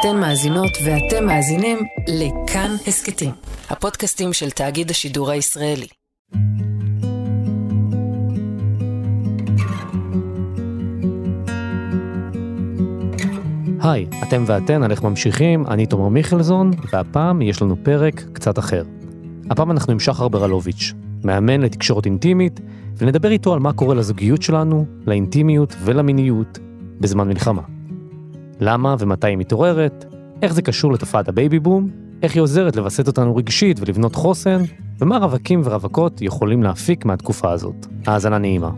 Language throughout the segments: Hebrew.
אתן מאזינות ואתם מאזינים לכאן הסכתים, הפודקאסטים של תאגיד השידור הישראלי. היי, אתם ואתן על איך ממשיכים, אני תומר מיכלזון, והפעם יש לנו פרק קצת אחר. הפעם אנחנו עם שחר ברלוביץ', מאמן לתקשורת אינטימית, ונדבר איתו על מה קורה לזוגיות שלנו, לאינטימיות ולמיניות בזמן מלחמה. למה ומתי היא מתעוררת, איך זה קשור לתופעת הבייבי בום, איך היא עוזרת לווסת אותנו רגשית ולבנות חוסן, ומה רווקים ורווקות יכולים להפיק מהתקופה הזאת. האזנה נעימה.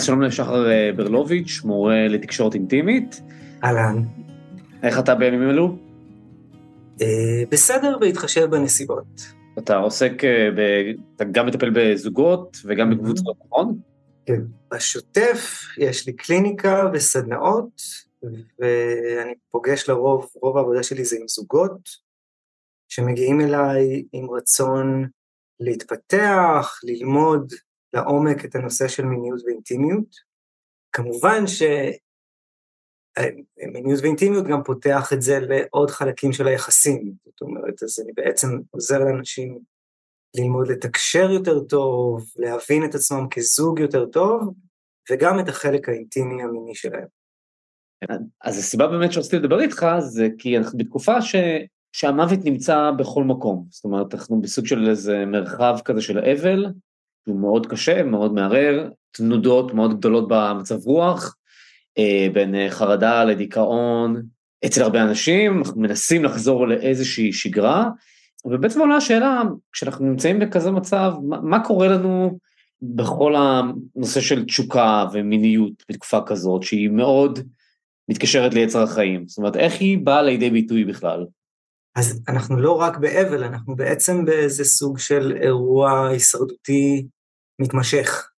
שלום לשחר אה, ברלוביץ', מורה לתקשורת אינטימית. אהלן. איך אתה בימים אלו? אה, בסדר, בהתחשב בנסיבות. אתה עוסק, אה, ב... אתה גם מטפל בזוגות וגם בקבוצות, נכון? בשוטף יש לי קליניקה וסדנאות, ואני פוגש לרוב, רוב העבודה שלי זה עם זוגות, שמגיעים אליי עם רצון להתפתח, ללמוד לעומק את הנושא של מיניות ואינטימיות. כמובן שמיניות ואינטימיות גם פותח את זה לעוד חלקים של היחסים, זאת אומרת, אז אני בעצם עוזר לאנשים ללמוד לתקשר יותר טוב, להבין את עצמם כזוג יותר טוב, וגם את החלק האינטימי המיני שלהם. אז הסיבה באמת שרציתי לדבר איתך זה כי אנחנו בתקופה ש... שהמוות נמצא בכל מקום, זאת אומרת אנחנו בסוג של איזה מרחב כזה של אבל, הוא מאוד קשה, מאוד מערער, תנודות מאוד גדולות במצב רוח, אה, בין חרדה לדיכאון, אצל הרבה אנשים, אנחנו מנסים לחזור לאיזושהי שגרה, ובעצם עולה השאלה, כשאנחנו נמצאים בכזה מצב, מה, מה קורה לנו בכל הנושא של תשוקה ומיניות בתקופה כזאת, שהיא מאוד מתקשרת ליצר החיים? זאת אומרת, איך היא באה לידי ביטוי בכלל? אז אנחנו לא רק באבל, אנחנו בעצם באיזה סוג של אירוע הישרדותי מתמשך.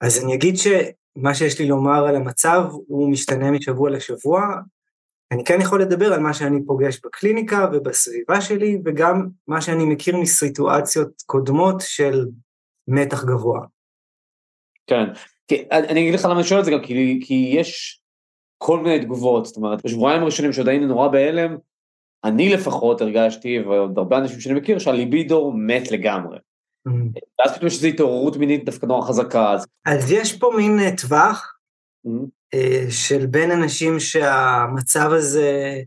אז אני אגיד שמה שיש לי לומר על המצב הוא משתנה משבוע לשבוע, אני כן יכול לדבר על מה שאני פוגש בקליניקה ובסביבה שלי, וגם מה שאני מכיר מסיטואציות קודמות של מתח גבוה. כן, כי אני אגיד לך למה אני שואל את זה גם, כי, כי יש כל מיני תגובות, זאת אומרת, בשבועיים הראשונים שעוד היינו נורא בהלם, אני לפחות הרגשתי, ועוד הרבה אנשים שאני מכיר, שהליבידו מת לגמרי. Mm-hmm. ואז פתאום יש איזו התעוררות מינית דווקא נורא חזקה. אז, אז יש פה מין אה, טווח, mm-hmm. אה, של בין אנשים שהמצב הזה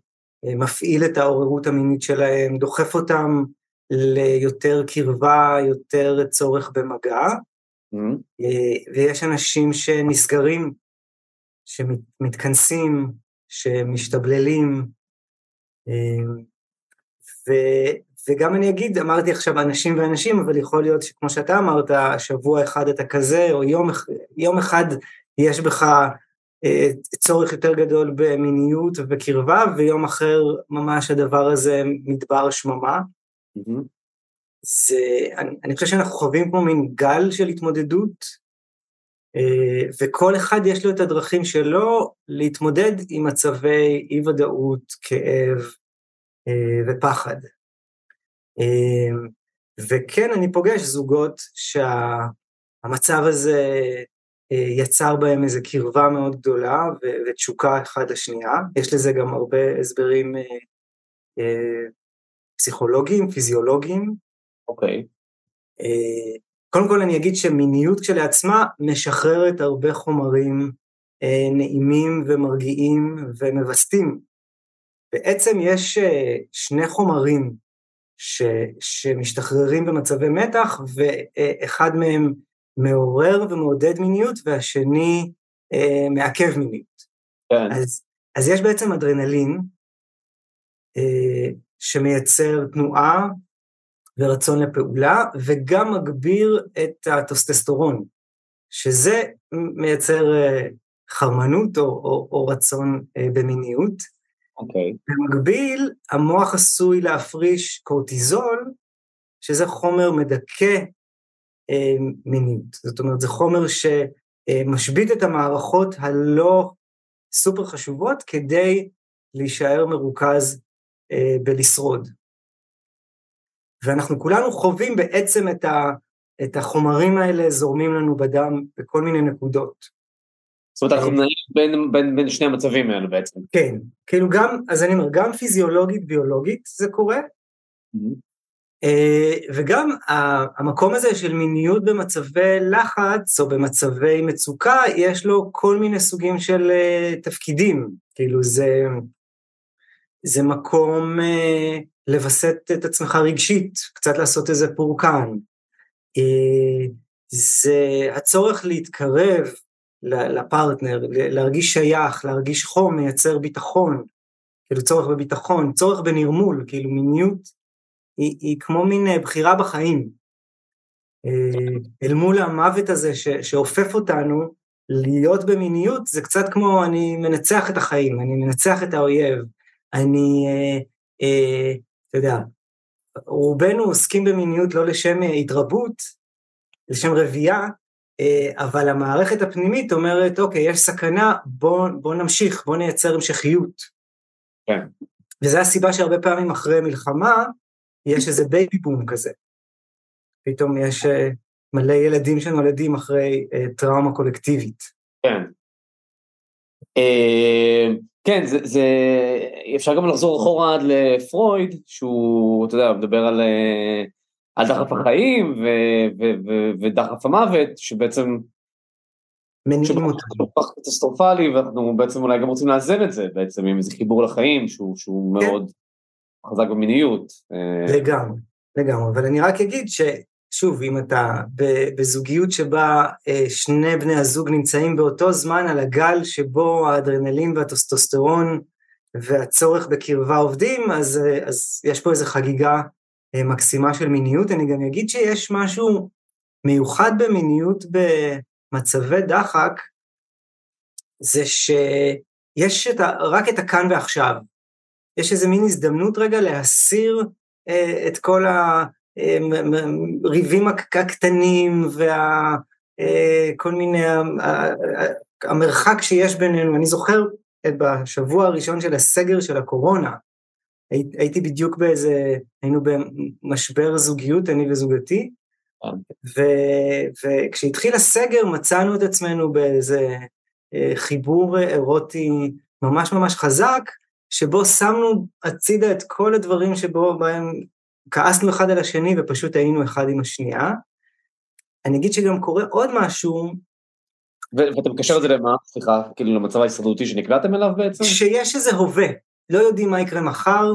אה, מפעיל את העוררות המינית שלהם, דוחף אותם ליותר קרבה, יותר צורך במגע, mm-hmm. ויש אנשים שנסגרים, שמתכנסים, שמשתבללים, ו, וגם אני אגיד, אמרתי עכשיו אנשים ואנשים, אבל יכול להיות שכמו שאתה אמרת, שבוע אחד אתה כזה, או יום, יום אחד יש בך אה, צורך יותר גדול במיניות ובקרבה, ויום אחר ממש הדבר הזה מדבר שממה. Mm-hmm. זה, אני, אני חושב שאנחנו חווים פה מין גל של התמודדות, אה, וכל אחד יש לו את הדרכים שלו להתמודד עם מצבי אי-ודאות, כאב אה, ופחד. וכן, אני פוגש זוגות שהמצב הזה אה, יצר בהם איזו קרבה מאוד גדולה ותשוקה אחד לשנייה. יש לזה גם הרבה הסברים אה, אה, פסיכולוגיים, פיזיולוגיים. אוקיי. אה, קודם כל אני אגיד שמיניות כשלעצמה משחררת הרבה חומרים אה, נעימים ומרגיעים ומווסתים. בעצם יש אה, שני חומרים ש, שמשתחררים במצבי מתח, ואחד מהם מעורר ומעודד מיניות, והשני אה, מעכב מיניות. כן. אז, אז יש בעצם אדרנלין אה, שמייצר תנועה ורצון לפעולה, וגם מגביר את הטוסטסטורון, שזה מייצר אה, חרמנות או, או, או רצון אה, במיניות. אוקיי. Okay. במקביל, המוח עשוי להפריש קורטיזול, שזה חומר מדכא מיניות. זאת אומרת, זה חומר שמשבית את המערכות הלא סופר חשובות כדי להישאר מרוכז אה, בלשרוד. ואנחנו כולנו חווים בעצם את, ה, את החומרים האלה זורמים לנו בדם בכל מיני נקודות. זאת אומרת, אנחנו נעים בין, בין, בין שני המצבים האלו בעצם. כן, כאילו גם, אז אני אומר, גם פיזיולוגית, ביולוגית זה קורה, Mm-hmm. אה, וגם המקום הזה של מיניות במצבי לחץ או במצבי מצוקה, יש לו כל מיני סוגים של אה, תפקידים, כאילו זה, זה מקום אה, לווסת את עצמך רגשית, קצת לעשות איזה פורקן. זה הצורך להתקרב לפרטנר, להרגיש שייך, להרגיש חום, מייצר ביטחון, כאילו צורך בביטחון, צורך בנרמול, כאילו מיניות היא, היא כמו מין אה, בחירה בחיים. אה, אל מול המוות הזה ש, שאופף אותנו, להיות במיניות זה קצת כמו אני מנצח את החיים, אני מנצח את האויב, אני, אה, אה, אתה יודע, רובנו עוסקים במיניות לא לשם התרבות, לשם רבייה, אה, אבל המערכת הפנימית אומרת, אוקיי, יש סכנה, בוא, בוא נמשיך, בוא נייצר המשכיות. כן. וזו הסיבה שהרבה פעמים אחרי מלחמה, יש איזה בייבי בום כזה. פתאום יש אה, מלא ילדים שנולדים אחרי אה, טראומה קולקטיבית. כן. אה, כן, זה, זה, אפשר גם לחזור אחורה עד לפרויד, שהוא, אתה יודע, מדבר על, על דחף החיים ו, ו, ו, ודחף המוות, שבעצם... מניעים אותו. שהוא כל כך קטסטרופלי, ואנחנו בעצם אולי גם רוצים לאזן את זה, בעצם עם איזה חיבור לחיים, שהוא, שהוא כן. מאוד... חזק במיניות. אה, לגמרי, לגמרי, אבל אני רק אגיד ששוב, אם אתה בזוגיות שבה אה, שני בני הזוג נמצאים באותו זמן על הגל שבו האדרנלין והטוסטוסטרון והצורך בקרבה עובדים, אז, אה, אז יש פה איזו חגיגה מקסימה של מיניות. אני גם אגיד שיש משהו מיוחד במיניות במצבי דחק, זה שיש את ה, רק את הכאן ועכשיו. יש איזה מין הזדמנות רגע להסיר אה, את כל הריבים אה, הקטנים וכל אה, מיני, המרחק שיש בינינו. אני זוכר בשבוע הראשון של הסגר של הקורונה, הייתי בדיוק באיזה, היינו במשבר זוגיות, אני וזוגתי, ו, וכשהתחיל הסגר מצאנו את עצמנו באיזה חיבור אירוטי ממש ממש חזק, שבו שמנו הצידה את כל הדברים שבו בהם כעסנו אחד על השני ופשוט היינו אחד עם השנייה. אני אגיד שגם קורה עוד משהו. ואתה מקשר את זה למה? סליחה, כאילו למצב ההישרדותי שנקלעתם אליו בעצם? שיש איזה הווה, לא יודעים מה יקרה מחר,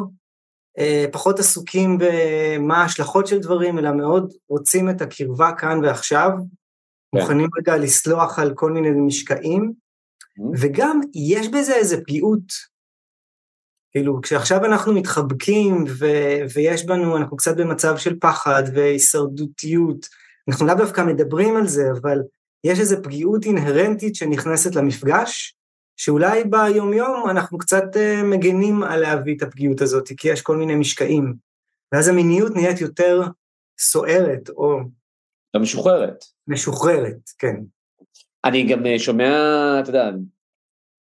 אה, פחות עסוקים במה ההשלכות של דברים, אלא מאוד רוצים את הקרבה כאן ועכשיו, כן. מוכנים רגע לסלוח על כל מיני משקעים, mm-hmm. וגם יש בזה איזה פגיעות כאילו, כשעכשיו אנחנו מתחבקים ו- ויש בנו, אנחנו קצת במצב של פחד והישרדותיות, אנחנו לאו דווקא מדברים על זה, אבל יש איזו פגיעות אינהרנטית שנכנסת למפגש, שאולי ביומיום אנחנו קצת uh, מגנים על להביא את הפגיעות הזאת, כי יש כל מיני משקעים, ואז המיניות נהיית יותר סוערת, או... משוחררת. משוחררת, כן. אני גם אה, שומע, אתה יודע,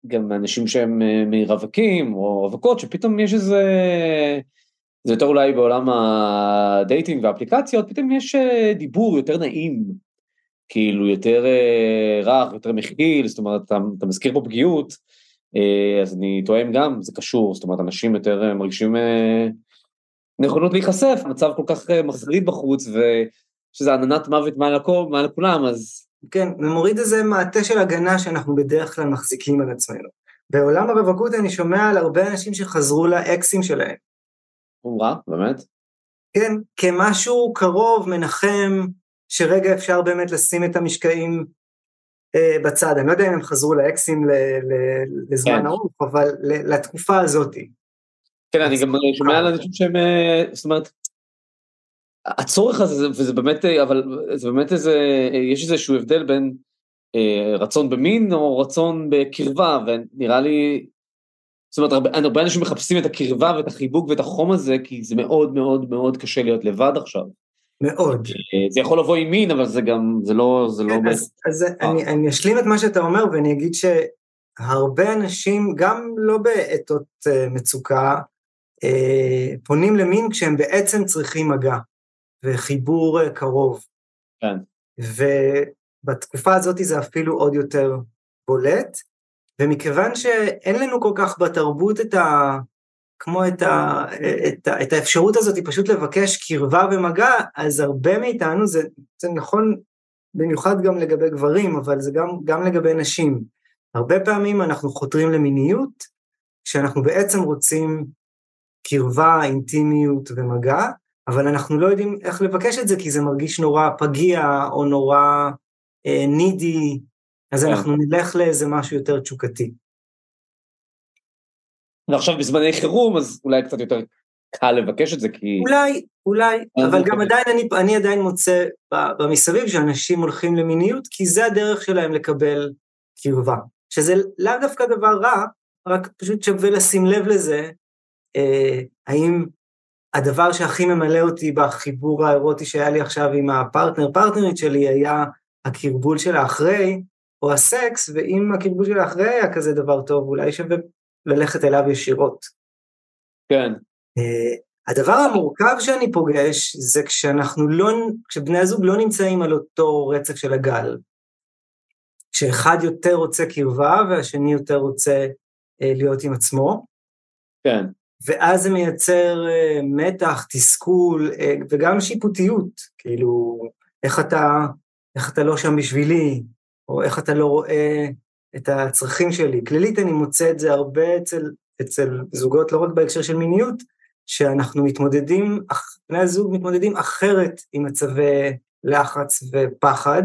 גם אנשים שהם אה, רווקים או רווקות, שפתאום יש איזה, זה יותר אולי בעולם ה dating והאפליקציות, פתאום יש אה, דיבור יותר נעים, כאילו יותר אה, רך, יותר מכיל, זאת אומרת, אתה, אתה מזכיר פה פגיעות, אז אני טועם גם, זה קשור, זאת אומרת, אנשים יותר מרגישים נכונות להיחשף, מצב כל כך מחריד בחוץ, ושזה עננת מוות מעל הכל, מעל כולם, אז כן, ומוריד איזה מעטה של הגנה שאנחנו בדרך כלל מחזיקים על עצמנו. בעולם הרווקות אני שומע על הרבה אנשים שחזרו לאקסים שלהם. וואו, באמת? כן, כמשהו קרוב, מנחם, שרגע אפשר באמת לשים את המשקעים אה, בצד. אני לא יודע אם הם חזרו לאקסים ל, ל, לזמן כן. ארוך, אבל לתקופה הזאת. כן, אני גם שומע על אנשים שהם, אה, זאת אומרת, הצורך הזה, וזה באמת, אבל זה באמת איזה, יש איזשהו הבדל בין אה, רצון במין או רצון בקרבה, ונראה לי, זאת אומרת, הרבה, הרבה אנשים מחפשים את הקרבה ואת החיבוק ואת החום הזה, כי זה מאוד מאוד מאוד קשה להיות לבד עכשיו. מאוד. אה, זה יכול לבוא עם מין, אבל זה גם, זה לא, זה לא... אז, אז אני, אני אשלים את מה שאתה אומר, ואני אגיד שהרבה אנשים, גם לא בעתות מצוקה, פונים למין כשהם בעצם צריכים מגע. וחיבור אה, קרוב. כן. ובתקופה הזאת זה אפילו עוד יותר בולט, ומכיוון שאין לנו כל כך בתרבות את ה... כמו את, ה, את, ה, את האפשרות הזאת פשוט לבקש קרבה ומגע, אז הרבה מאיתנו, זה, זה נכון במיוחד גם לגבי גברים, אבל זה גם, גם לגבי נשים. הרבה פעמים אנחנו חותרים למיניות, כשאנחנו בעצם רוצים קרבה, אינטימיות ומגע, אבל אנחנו לא יודעים איך לבקש את זה, כי זה מרגיש נורא פגיע או נורא אה, נידי, אז כן. אנחנו נלך לאיזה משהו יותר תשוקתי. ועכשיו בזמני חירום, אז אולי קצת יותר קל לבקש את זה, כי... אולי, אולי, אבל גם עדיין אני, אני עדיין מוצא במסביב שאנשים הולכים למיניות, כי זה הדרך שלהם לקבל קרבה. שזה לאו דווקא דבר רע, רק פשוט שווה לשים לב לזה, אה, האם הדבר שהכי ממלא אותי בחיבור האירוטי שהיה לי עכשיו עם הפרטנר פרטנרית שלי היה הקרבול של האחרי, או הסקס, ואם הקרבול של האחרי היה כזה דבר טוב, אולי שווה ללכת אליו ישירות. כן. Uh, הדבר המורכב שאני פוגש זה כשאנחנו לא, כשבני הזוג לא נמצאים על אותו רצף של הגל. כשאחד יותר רוצה קרבה והשני יותר רוצה uh, להיות עם עצמו. כן. ואז זה מייצר uh, מתח, תסכול uh, וגם שיפוטיות, כאילו, איך אתה, איך אתה לא שם בשבילי, או איך אתה לא רואה את הצרכים שלי. כללית אני מוצא את זה הרבה אצל, אצל זוגות, לא רק בהקשר של מיניות, שאנחנו מתמודדים, בני הזוג מתמודדים אחרת עם מצבי לחץ ופחד,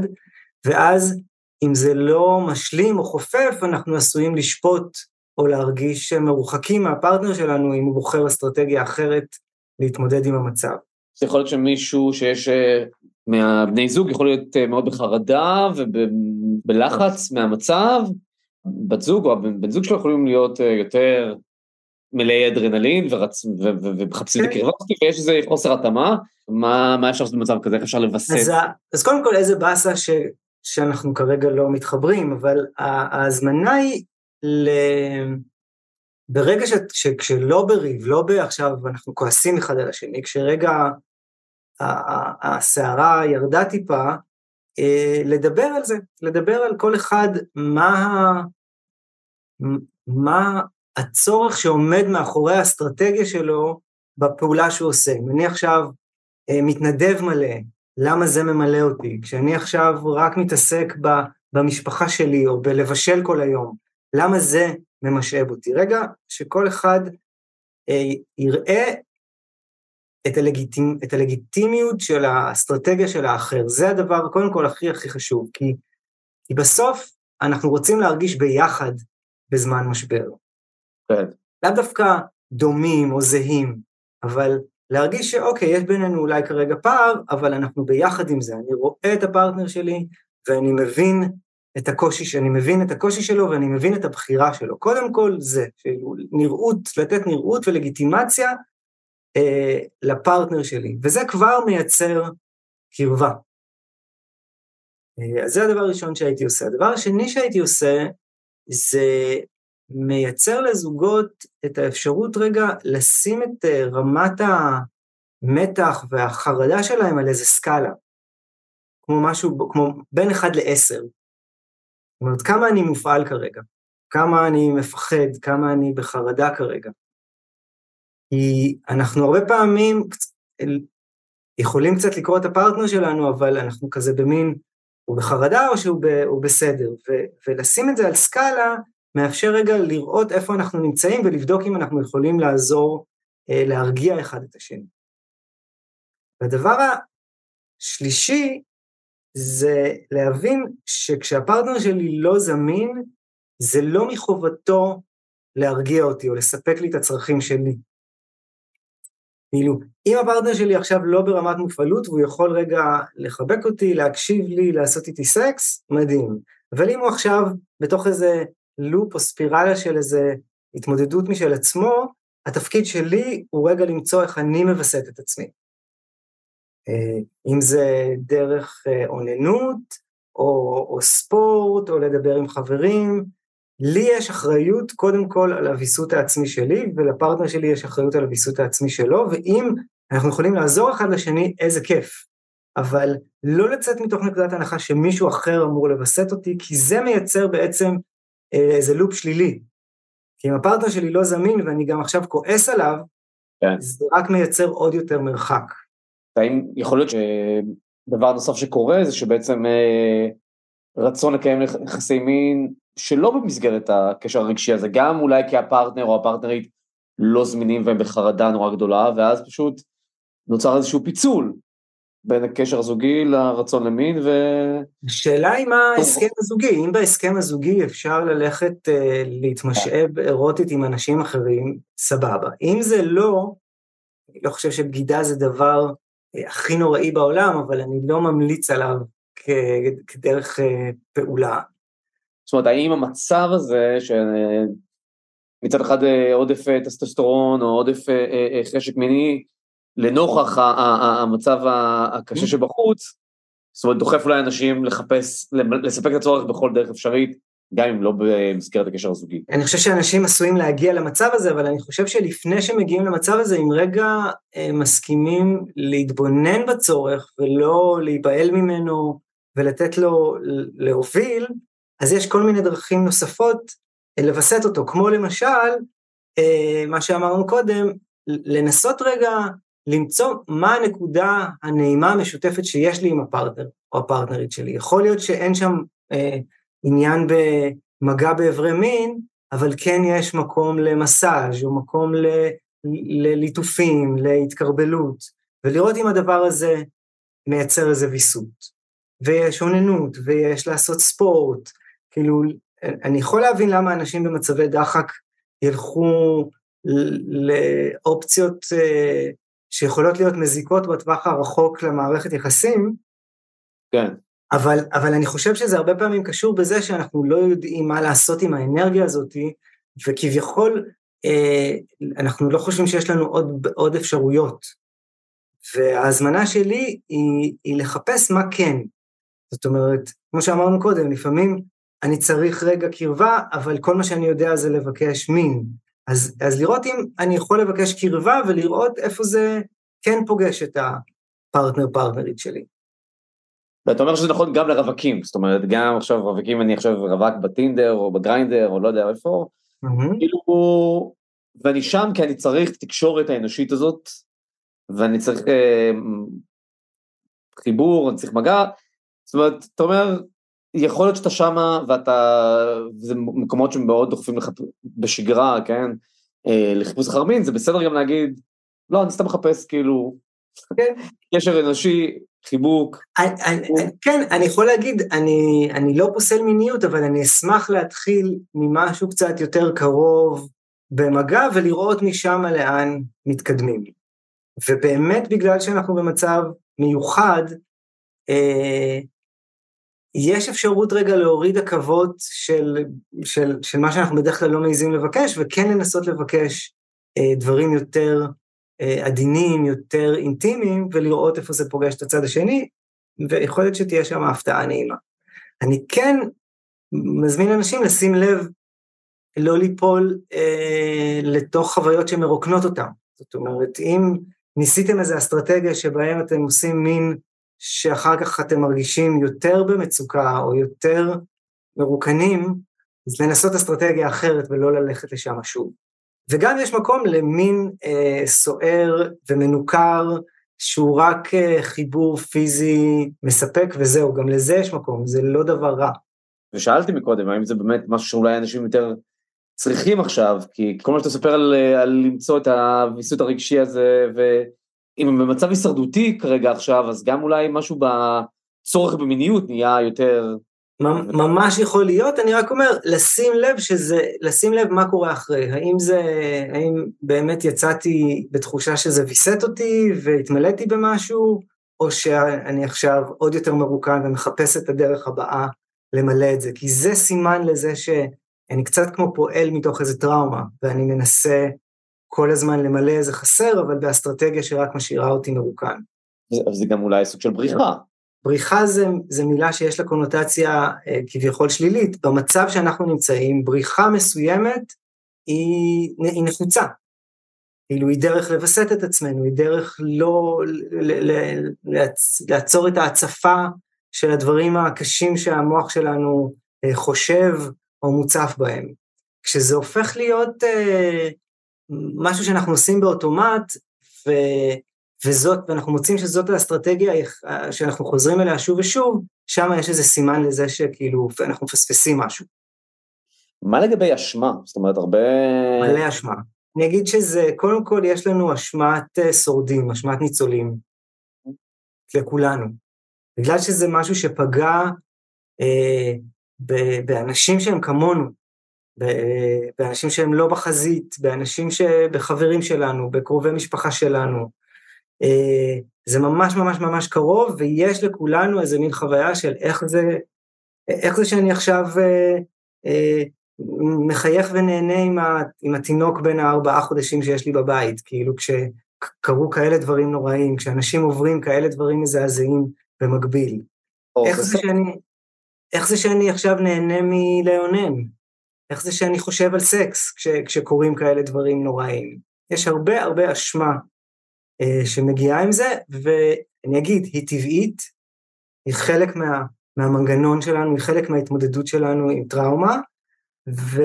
ואז אם זה לא משלים או חופף, אנחנו עשויים לשפוט או להרגיש מרוחקים מהפרטנר שלנו אם הוא בוחר אסטרטגיה אחרת להתמודד עם המצב. זה יכול להיות שמישהו שיש אה, מהבני זוג יכול להיות אה, מאוד בחרדה ובלחץ מהמצב, בת זוג או הבן זוג שלו יכולים להיות אה, יותר מלאי אדרנלין ורצ... ו... ו... ומחפשים את כן. הקרבה ויש איזה חוסר התאמה, מה, מה אפשר לעשות במצב כזה, איך אפשר לווסת? אז, אז קודם כל איזה באסה ש... שאנחנו כרגע לא מתחברים, אבל ההזמנה היא. ברגע ש... שכשלא בריב, לא בעכשיו אנחנו כועסים אחד על השני, כשרגע הסערה ירדה טיפה, אה, לדבר על זה, לדבר על כל אחד מה, מה הצורך שעומד מאחורי האסטרטגיה שלו בפעולה שהוא עושה. אם אני עכשיו אה, מתנדב מלא, למה זה ממלא אותי? כשאני עכשיו רק מתעסק במשפחה שלי או בלבשל כל היום, למה זה ממשאב אותי? רגע, שכל אחד אה, יראה את, הלגיטימ, את הלגיטימיות של האסטרטגיה של האחר. זה הדבר, קודם כל, הכי הכי חשוב, כי, כי בסוף אנחנו רוצים להרגיש ביחד בזמן משבר. כן. לאו דווקא דומים או זהים, אבל להרגיש שאוקיי, יש בינינו אולי כרגע פער, אבל אנחנו ביחד עם זה. אני רואה את הפרטנר שלי, ואני מבין את הקושי, שאני מבין את הקושי שלו ואני מבין את הבחירה שלו. קודם כל זה, נראות, לתת נראות ולגיטימציה אה, לפרטנר שלי, וזה כבר מייצר קרבה. אה, אז זה הדבר הראשון שהייתי עושה. הדבר השני שהייתי עושה, זה מייצר לזוגות את האפשרות רגע לשים את אה, רמת המתח והחרדה שלהם על איזה סקאלה. כמו משהו, כמו בין 1 ל-10. זאת אומרת, כמה אני מופעל כרגע? כמה אני מפחד? כמה אני בחרדה כרגע? כי אנחנו הרבה פעמים יכולים קצת לקרוא את הפרטנר שלנו, אבל אנחנו כזה במין, הוא בחרדה או שהוא ב, בסדר, ו, ולשים את זה על סקאלה מאפשר רגע לראות איפה אנחנו נמצאים ולבדוק אם אנחנו יכולים לעזור אה, להרגיע אחד את השני. והדבר השלישי זה להבין שכשהפרטנר שלי לא זמין, זה לא מחובתו להרגיע אותי או לספק לי את הצרכים שלי. כאילו, אם הפרטנר שלי עכשיו לא ברמת מופעלות והוא יכול רגע לחבק אותי, להקשיב לי, לעשות איתי סקס, מדהים. אבל אם הוא עכשיו בתוך איזה לופ או ספירלה של איזה התמודדות משל עצמו, התפקיד שלי הוא רגע למצוא איך אני מווסת את עצמי. אה, אם זה דרך אה, אוננות, או, או ספורט, או לדבר עם חברים, לי יש אחריות קודם כל על הוויסות העצמי שלי, ולפרטנר שלי יש אחריות על הוויסות העצמי שלו, ואם אנחנו יכולים לעזור אחד לשני, איזה כיף. אבל לא לצאת מתוך נקודת הנחה שמישהו אחר אמור לווסת אותי, כי זה מייצר בעצם איזה לופ שלילי. כי אם הפרטנר שלי לא זמין ואני גם עכשיו כועס עליו, כן. זה רק מייצר עוד יותר מרחק. האם יכול להיות שדבר נוסף שקורה זה שבעצם אה, רצון לקיים יחסי מין שלא במסגרת הקשר הרגשי הזה, גם אולי כי הפרטנר או הפרטנרית לא זמינים והם בחרדה נורא גדולה, ואז פשוט נוצר איזשהו פיצול בין הקשר הזוגי לרצון למין ו... השאלה היא מה ההסכם הזוגי, אם בהסכם הזוגי אפשר ללכת uh, להתמשאב אירוטית עם אנשים אחרים, סבבה. אם זה לא, אני לא חושב שבגידה זה דבר הכי נוראי בעולם, אבל אני לא ממליץ עליו כ- כדרך uh, פעולה. זאת אומרת, האם המצב הזה, שמצד אחד עודף טסטוסטרון או עודף חשק מיני, לנוכח המצב הקשה שבחוץ, זאת אומרת, דוחף אולי אנשים לחפש, לספק את הצורך בכל דרך אפשרית, גם אם לא במסגרת הקשר הזוגי. אני חושב שאנשים עשויים להגיע למצב הזה, אבל אני חושב שלפני שמגיעים למצב הזה, אם רגע אה, מסכימים להתבונן בצורך ולא להיבהל ממנו ולתת לו להוביל, אז יש כל מיני דרכים נוספות לווסת אותו, כמו למשל, אה, מה שאמרנו קודם, לנסות רגע למצוא מה הנקודה הנעימה המשותפת שיש לי עם הפרטנר או הפרטנרית שלי. יכול להיות שאין שם אה, עניין במגע באיברי מין, אבל כן יש מקום למסאז' או מקום ל, לליטופים, להתקרבלות, ולראות אם הדבר הזה מייצר איזה ויסות. ויש אוננות, ויש לעשות ספורט, כאילו, אני יכול להבין למה אנשים במצבי דחק ילכו לאופציות אה, שיכולות להיות מזיקות בטווח הרחוק למערכת יחסים, כן. אבל, אבל אני חושב שזה הרבה פעמים קשור בזה שאנחנו לא יודעים מה לעשות עם האנרגיה הזאת, וכביכול אה, אנחנו לא חושבים שיש לנו עוד, עוד אפשרויות. וההזמנה שלי היא, היא לחפש מה כן. זאת אומרת, כמו שאמרנו קודם, לפעמים אני צריך רגע קרבה, אבל כל מה שאני יודע זה לבקש מין. אז, אז לראות אם אני יכול לבקש קרבה ולראות איפה זה כן פוגש את הפרטנר פרטנרית שלי. ואתה אומר שזה נכון גם לרווקים, זאת אומרת, גם עכשיו רווקים, אני עכשיו רווק בטינדר או בגריינדר או לא יודע איפה, mm-hmm. כאילו, ואני שם כי אני צריך תקשורת האנושית הזאת, ואני צריך אה, חיבור, אני צריך מגע, זאת אומרת, אתה אומר, יכול להיות שאתה שמה ואתה, זה מקומות שהם מאוד דוחפים לך בשגרה, כן, אה, לחיפוש אחר מין, זה בסדר גם להגיד, לא, אני סתם מחפש כאילו, כן, קשר אנושי, חיבוק. כן, אני יכול להגיד, אני לא פוסל מיניות, אבל אני אשמח להתחיל ממשהו קצת יותר קרוב במגע ולראות משם לאן מתקדמים. ובאמת בגלל שאנחנו במצב מיוחד, אה, יש אפשרות רגע להוריד עכבות של, של, של מה שאנחנו בדרך כלל לא מעיזים לבקש, וכן לנסות לבקש אה, דברים יותר עדינים, יותר אינטימיים, ולראות איפה זה פוגש את הצד השני, ויכול להיות שתהיה שם הפתעה נעימה. אני כן מזמין אנשים לשים לב לא ליפול אה, לתוך חוויות שמרוקנות אותם. זאת אומרת, אם ניסיתם איזו אסטרטגיה שבהם אתם עושים מין שאחר כך אתם מרגישים יותר במצוקה או יותר מרוקנים, אז לנסות אסטרטגיה אחרת ולא ללכת לשם שוב. וגם יש מקום למין אה, סוער ומנוכר, שהוא רק אה, חיבור פיזי מספק וזהו, גם לזה יש מקום, זה לא דבר רע. ושאלתי מקודם, האם זה באמת משהו שאולי אנשים יותר צריכים עכשיו, כי כל מה שאתה מספר על, אה, על למצוא את הוויסות הרגשי הזה, ואם הם במצב הישרדותי כרגע עכשיו, אז גם אולי משהו בצורך במיניות נהיה יותר ממש יכול להיות, אני רק אומר, לשים לב שזה, לשים לב מה קורה אחרי, האם זה, האם באמת יצאתי בתחושה שזה ויסת אותי והתמלאתי במשהו, או שאני עכשיו עוד יותר מרוקן ומחפש את הדרך הבאה למלא את זה, כי זה סימן לזה שאני קצת כמו פועל מתוך איזה טראומה, ואני מנסה כל הזמן למלא איזה חסר, אבל באסטרטגיה שרק משאירה אותי מרוקן. אז זה גם אולי סוג של בריחה. בריחה זה, זה מילה שיש לה קונוטציה אה, כביכול שלילית. במצב שאנחנו נמצאים, בריחה מסוימת היא, היא נחוצה. כאילו היא דרך לווסת את עצמנו, היא דרך לא ל, ל, לעצ, לעצור את ההצפה של הדברים הקשים שהמוח שלנו אה, חושב או מוצף בהם. כשזה הופך להיות אה, משהו שאנחנו עושים באוטומט, ו, וזאת, ואנחנו מוצאים שזאת האסטרטגיה שאנחנו חוזרים אליה שוב ושוב, שם יש איזה סימן לזה שכאילו אנחנו מפספסים משהו. מה לגבי אשמה? זאת אומרת, הרבה... מלא אשמה. אני אגיד שזה, קודם כל יש לנו אשמת אה, שורדים, אשמת ניצולים, לכולנו. בגלל שזה משהו שפגע אה, באנשים שהם כמונו, באנשים שהם לא בחזית, באנשים שבחברים שלנו, בקרובי משפחה שלנו. אה, זה ממש ממש ממש קרוב, ויש לכולנו איזה מין חוויה של איך זה, איך זה שאני עכשיו אה, אה, מחייך ונהנה עם, ה, עם התינוק בין הארבעה חודשים שיש לי בבית, כאילו כשקרו כאלה דברים נוראים, כשאנשים עוברים כאלה דברים מזעזעים במקביל. איך זה, שאני, איך זה שאני עכשיו נהנה מלאונן? איך זה שאני חושב על סקס כש, כשקורים כאלה דברים נוראים? יש הרבה הרבה אשמה שמגיעה עם זה, ואני אגיד, היא טבעית, היא חלק מה, מהמנגנון שלנו, היא חלק מההתמודדות שלנו עם טראומה, ו,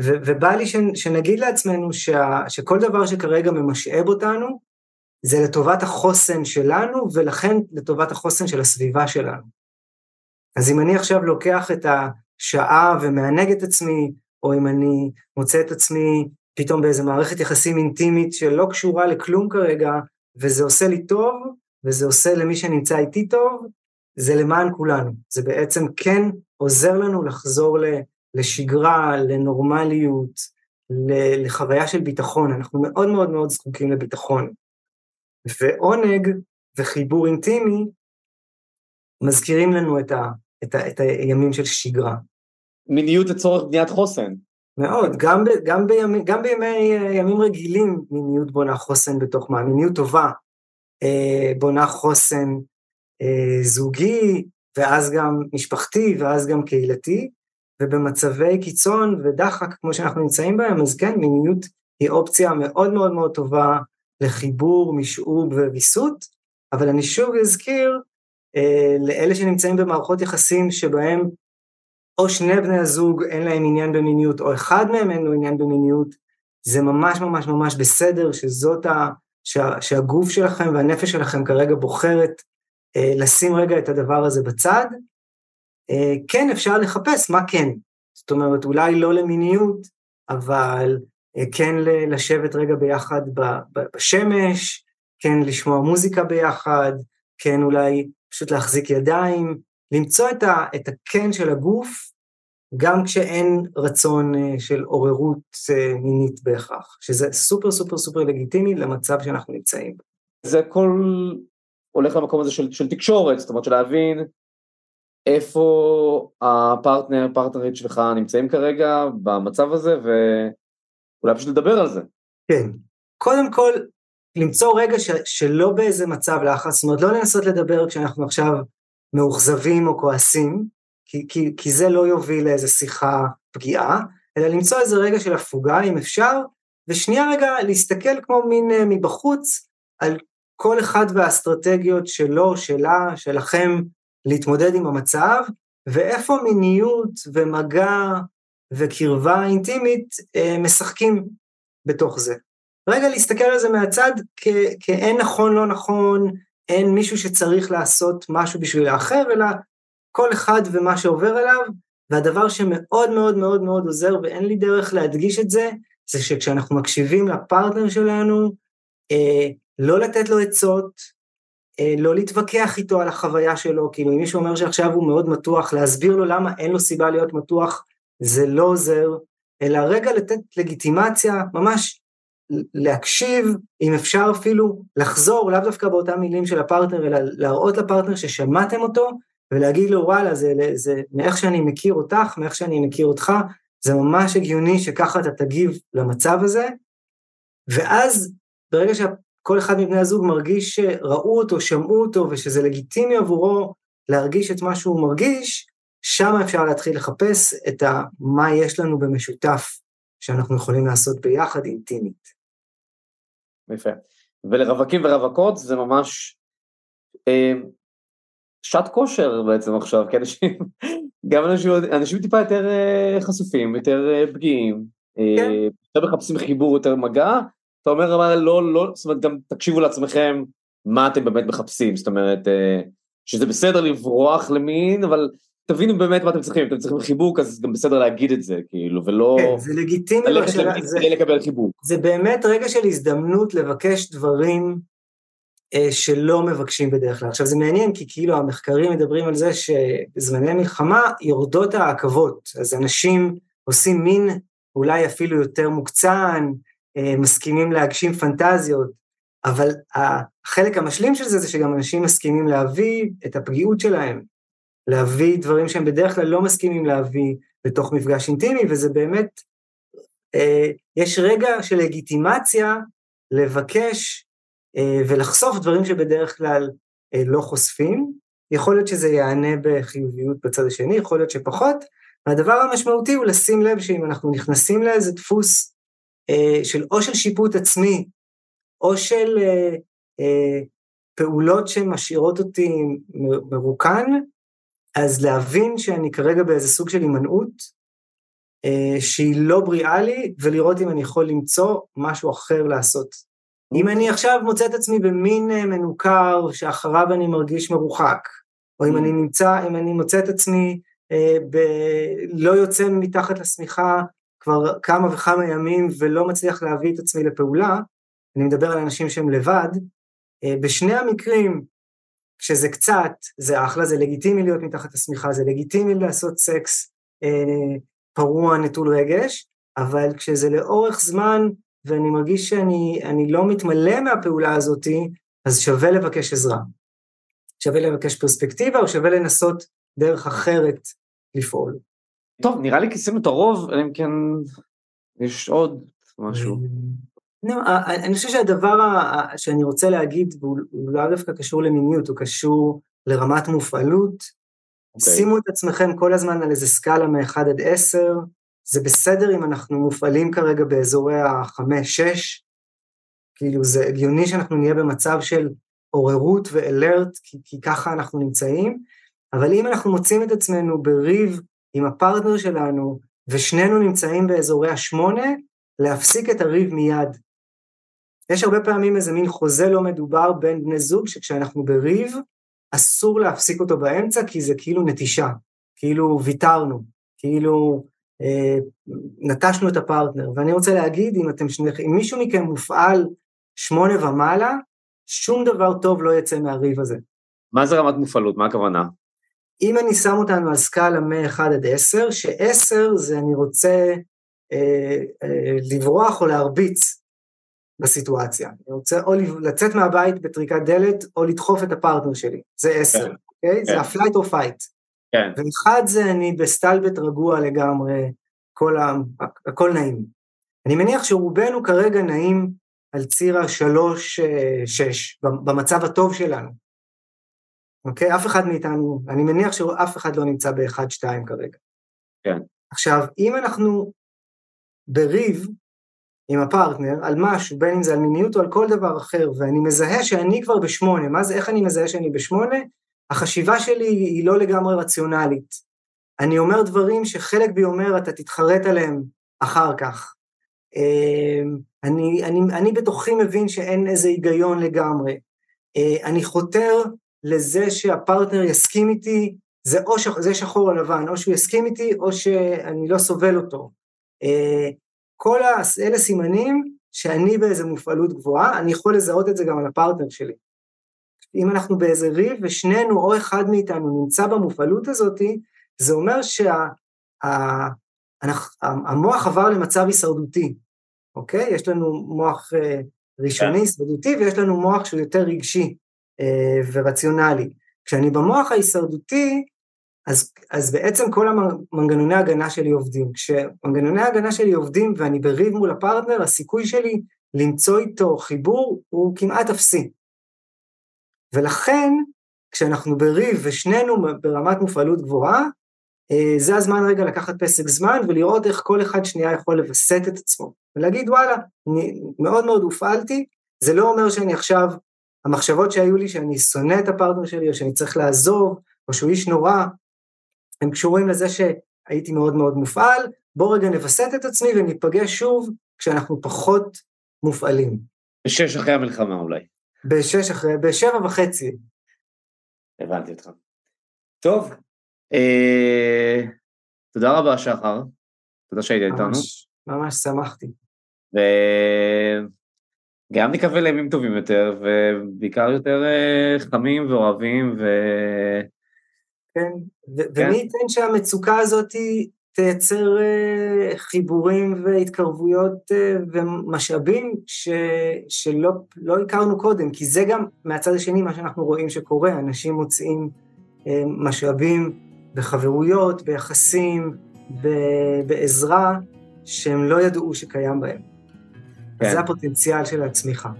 ו, ובא לי ש, שנגיד לעצמנו שה, שכל דבר שכרגע ממשאב אותנו, זה לטובת החוסן שלנו, ולכן לטובת החוסן של הסביבה שלנו. אז אם אני עכשיו לוקח את השעה ומענג את עצמי, או אם אני מוצא את עצמי פתאום באיזה מערכת יחסים אינטימית שלא קשורה לכלום כרגע, וזה עושה לי טוב, וזה עושה למי שנמצא איתי טוב, זה למען כולנו. זה בעצם כן עוזר לנו לחזור לשגרה, לנורמליות, לחוויה של ביטחון. אנחנו מאוד מאוד מאוד זקוקים לביטחון. ועונג וחיבור אינטימי מזכירים לנו את, ה, את, ה, את הימים של שגרה. מיניות לצורך בניית חוסן. מאוד, גם, ב, גם, בימי, גם בימי ימים רגילים מיניות בונה חוסן בתוך מה, מיניות טובה אה, בונה חוסן אה, זוגי, ואז גם משפחתי, ואז גם קהילתי, ובמצבי קיצון ודחק כמו שאנחנו נמצאים בהם, אז כן, מיניות היא אופציה מאוד מאוד מאוד טובה לחיבור, משעוב וויסות, אבל אני שוב אזכיר אה, לאלה שנמצאים במערכות יחסים שבהם או שני בני הזוג אין להם עניין במיניות, או אחד מהם אין לו עניין במיניות, זה ממש ממש ממש בסדר שזאת ה... שה, שהגוף שלכם והנפש שלכם כרגע בוחרת אה, לשים רגע את הדבר הזה בצד. אה, כן, אפשר לחפש מה כן. זאת אומרת, אולי לא למיניות, אבל אה, כן לשבת רגע ביחד ב, ב, בשמש, כן לשמוע מוזיקה ביחד, כן אולי פשוט להחזיק ידיים, למצוא את, ה, את הכן של הגוף, גם כשאין רצון אה, של עוררות אה, מינית בהכרח, שזה סופר סופר סופר לגיטימי למצב שאנחנו נמצאים. זה הכל הולך למקום הזה של, של תקשורת, זאת אומרת של להבין איפה הפרטנר, פרטנרית שלך נמצאים כרגע במצב הזה, ואולי פשוט לדבר על זה. כן, קודם כל למצוא רגע ש, שלא באיזה מצב לחץ, זאת אומרת לא לנסות לדבר כשאנחנו עכשיו מאוכזבים או כועסים, כי, כי, כי זה לא יוביל לאיזה שיחה פגיעה, אלא למצוא איזה רגע של הפוגה אם אפשר, ושנייה רגע להסתכל כמו מין אה, מבחוץ על כל אחד והאסטרטגיות שלו, שלה, שלכם להתמודד עם המצב, ואיפה מיניות ומגע וקרבה אינטימית אה, משחקים בתוך זה. רגע להסתכל על זה מהצד כאין נכון לא נכון, אין מישהו שצריך לעשות משהו בשביל האחר, אלא כל אחד ומה שעובר עליו, והדבר שמאוד מאוד מאוד מאוד עוזר, ואין לי דרך להדגיש את זה, זה שכשאנחנו מקשיבים לפרטנר שלנו, אה, לא לתת לו עצות, אה, לא להתווכח איתו על החוויה שלו, כאילו אם מישהו אומר שעכשיו הוא מאוד מתוח, להסביר לו למה אין לו סיבה להיות מתוח, זה לא עוזר, אלא רגע לתת לגיטימציה, ממש להקשיב, אם אפשר אפילו לחזור, לאו דווקא באותם מילים של הפרטנר, אלא להראות לפרטנר ששמעתם אותו, ולהגיד לו וואלה, זה, זה מאיך שאני מכיר אותך, מאיך שאני מכיר אותך, זה ממש הגיוני שככה אתה תגיב למצב הזה, ואז ברגע שכל אחד מבני הזוג מרגיש שראו אותו, שמעו אותו, ושזה לגיטימי עבורו להרגיש את מה שהוא מרגיש, שם אפשר להתחיל לחפש את ה, מה יש לנו במשותף שאנחנו יכולים לעשות ביחד אינטימית. יפה. ולרווקים ורווקות זה ממש, אה, שעת כושר בעצם עכשיו, כי אנשים, גם אנשים, אנשים טיפה יותר אה, חשופים, יותר אה, פגיעים, כן. יותר מחפשים חיבור, יותר מגע, אתה אומר אבל לא, לא, זאת אומרת גם תקשיבו לעצמכם מה אתם באמת מחפשים, זאת אומרת שזה בסדר לברוח למין, אבל תבינו באמת מה אתם צריכים, אתם צריכים חיבוק אז גם בסדר להגיד את זה כאילו ולא... כן, זה לגיטימי, ללכת זה, לקבל חיבוק. זה באמת רגע של הזדמנות לבקש דברים אה, שלא מבקשים בדרך כלל. עכשיו זה מעניין כי כאילו המחקרים מדברים על זה שבזמני מלחמה יורדות העכבות, אז אנשים עושים מין אולי אפילו יותר מוקצן, אה, מסכימים להגשים פנטזיות, אבל החלק המשלים של זה זה שגם אנשים מסכימים להביא את הפגיעות שלהם, להביא דברים שהם בדרך כלל לא מסכימים להביא בתוך מפגש אינטימי, וזה באמת, אה, יש רגע של לגיטימציה לבקש אה, ולחשוף דברים שבדרך כלל אה, לא חושפים. יכול להיות שזה יענה בחיוביות בצד השני, יכול להיות שפחות. והדבר המשמעותי הוא לשים לב שאם אנחנו נכנסים לאיזה דפוס אה, של או של שיפוט עצמי, או של אה, אה, פעולות שמשאירות אותי מרוקן, אז להבין שאני כרגע באיזה סוג של הימנעות, אה, שהיא לא בריאה לי, ולראות אם אני יכול למצוא משהו אחר לעשות. אם אני עכשיו מוצא את עצמי במין אה, מנוכר שאחריו אני מרגיש מרוחק, או אם אני נמצא, אם אני מוצא את עצמי אה, ב... לא יוצא מתחת לשמיכה כבר כמה וכמה ימים ולא מצליח להביא את עצמי לפעולה, אני מדבר על אנשים שהם לבד, אה, בשני המקרים כשזה קצת, זה אחלה, זה לגיטימי להיות מתחת לשמיכה, זה לגיטימי לעשות סקס אה, פרוע נטול רגש, אבל כשזה לאורך זמן ואני מרגיש שאני לא מתמלא מהפעולה הזאתי, אז שווה לבקש עזרה. שווה לבקש פרספקטיבה או שווה לנסות דרך אחרת לפעול. טוב, נראה לי כיסינו את הרוב, אלא אם כן יש עוד משהו. לא, אני חושב שהדבר שאני רוצה להגיד, והוא לא דווקא קשור למיניות, הוא קשור לרמת מופעלות. אוקיי. שימו את עצמכם כל הזמן על איזה סקאלה מ-1 עד 10, זה בסדר אם אנחנו מופעלים כרגע באזורי ה-5-6, כאילו זה הגיוני שאנחנו נהיה במצב של עוררות ואלרט, כי, כי ככה אנחנו נמצאים, אבל אם אנחנו מוצאים את עצמנו בריב עם הפרטנר שלנו, ושנינו נמצאים באזורי השמונה, להפסיק את הריב מיד. יש הרבה פעמים איזה מין חוזה לא מדובר בין בני זוג, שכשאנחנו בריב, אסור להפסיק אותו באמצע, כי זה כאילו נטישה, כאילו ויתרנו, כאילו אה, נטשנו את הפרטנר. ואני רוצה להגיד, אם אתם שני, אם מישהו מכם מופעל שמונה ומעלה, שום דבר טוב לא יצא מהריב הזה. מה זה רמת מופעלות? מה הכוונה? אם אני שם אותנו על סקאלה מ-1 עד 10, ש-10 זה אני רוצה אה, אה, לברוח או להרביץ בסיטואציה. אני רוצה או לצאת מהבית בטריקת דלת, או לדחוף את הפרטנר שלי, זה 10, כן. אוקיי? כן. זה ה flight או fight. כן. ואחד זה אני בסטלבט רגוע לגמרי, כל ה... הכל נעים. אני מניח שרובנו כרגע נעים על ציר השלוש-שש, במצב הטוב שלנו. אוקיי? אף אחד מאיתנו, אני מניח שאף אחד לא נמצא באחד-שתיים כרגע. כן. עכשיו, אם אנחנו בריב עם הפרטנר על משהו, בין אם זה על מיניות או על כל דבר אחר, ואני מזהה שאני כבר בשמונה, מה זה, איך אני מזהה שאני בשמונה? החשיבה שלי היא לא לגמרי רציונלית. אני אומר דברים שחלק בי אומר, אתה תתחרט עליהם אחר כך. אמ, אני, אני, אני בתוכי מבין שאין איזה היגיון לגמרי. אה, אני חותר לזה שהפרטנר יסכים איתי, זה או שח, זה שחור או לבן, או שהוא יסכים איתי או שאני לא סובל אותו. כל אלה סימנים שאני באיזה מופעלות גבוהה, אני יכול לזהות את זה גם על הפרטנר שלי. אם אנחנו באיזה ריב ושנינו או אחד מאיתנו נמצא במופעלות הזאת, זה אומר שהמוח עבר למצב הישרדותי, אוקיי? יש לנו מוח אה, ראשוני, כן. הישרדותי, ויש לנו מוח שהוא יותר רגשי אה, ורציונלי. כשאני במוח ההישרדותי, אז, אז בעצם כל המנגנוני ההגנה שלי עובדים. כשמנגנוני ההגנה שלי עובדים ואני בריב מול הפרטנר, הסיכוי שלי למצוא איתו חיבור הוא כמעט אפסי. ולכן, כשאנחנו בריב ושנינו ברמת מופעלות גבוהה, אה, זה הזמן רגע לקחת פסק זמן ולראות איך כל אחד שנייה יכול לווסת את עצמו. ולהגיד וואלה, אני מאוד מאוד הופעלתי, זה לא אומר שאני עכשיו המחשבות שהיו לי שאני שונא את הפרטנר שלי, או שאני צריך לעזוב, או שהוא איש נורא, הם קשורים לזה שהייתי מאוד מאוד מופעל, בוא רגע נווסת את עצמי וניפגש שוב כשאנחנו פחות מופעלים. בשש אחרי המלחמה אולי. בשש אחרי, בשבע וחצי. הבנתי אותך. טוב, אה, תודה רבה שחר, תודה שהיית איתנו. ממש שמחתי. וגם נקווה לימים טובים יותר, ובעיקר יותר אה, חמים ואוהבים, ו... כן, ו- כן. ומי ייתן שהמצוקה הזאת תייצר אה, חיבורים והתקרבויות אה, ומשאבים ש, שלא לא הכרנו קודם, כי זה גם מהצד השני מה שאנחנו רואים שקורה, אנשים מוצאים משאבים בחברויות, ביחסים, בעזרה, שהם לא ידעו שקיים בהם. כן. זה הפוטנציאל של הצמיחה.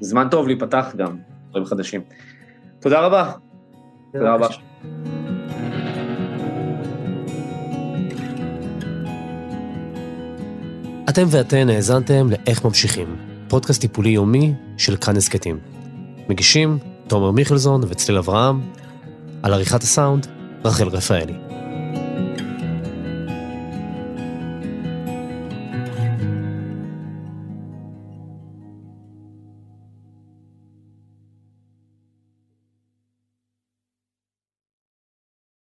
זמן טוב להיפתח גם, דברים חדשים. תודה רבה. תודה רבה. אתם ואתן האזנתם ל"איך ממשיכים", פודקאסט טיפולי יומי של כאן הסכתים. מגישים תומר מיכלזון וצליל אברהם, על עריכת הסאונד, רחל רפאלי.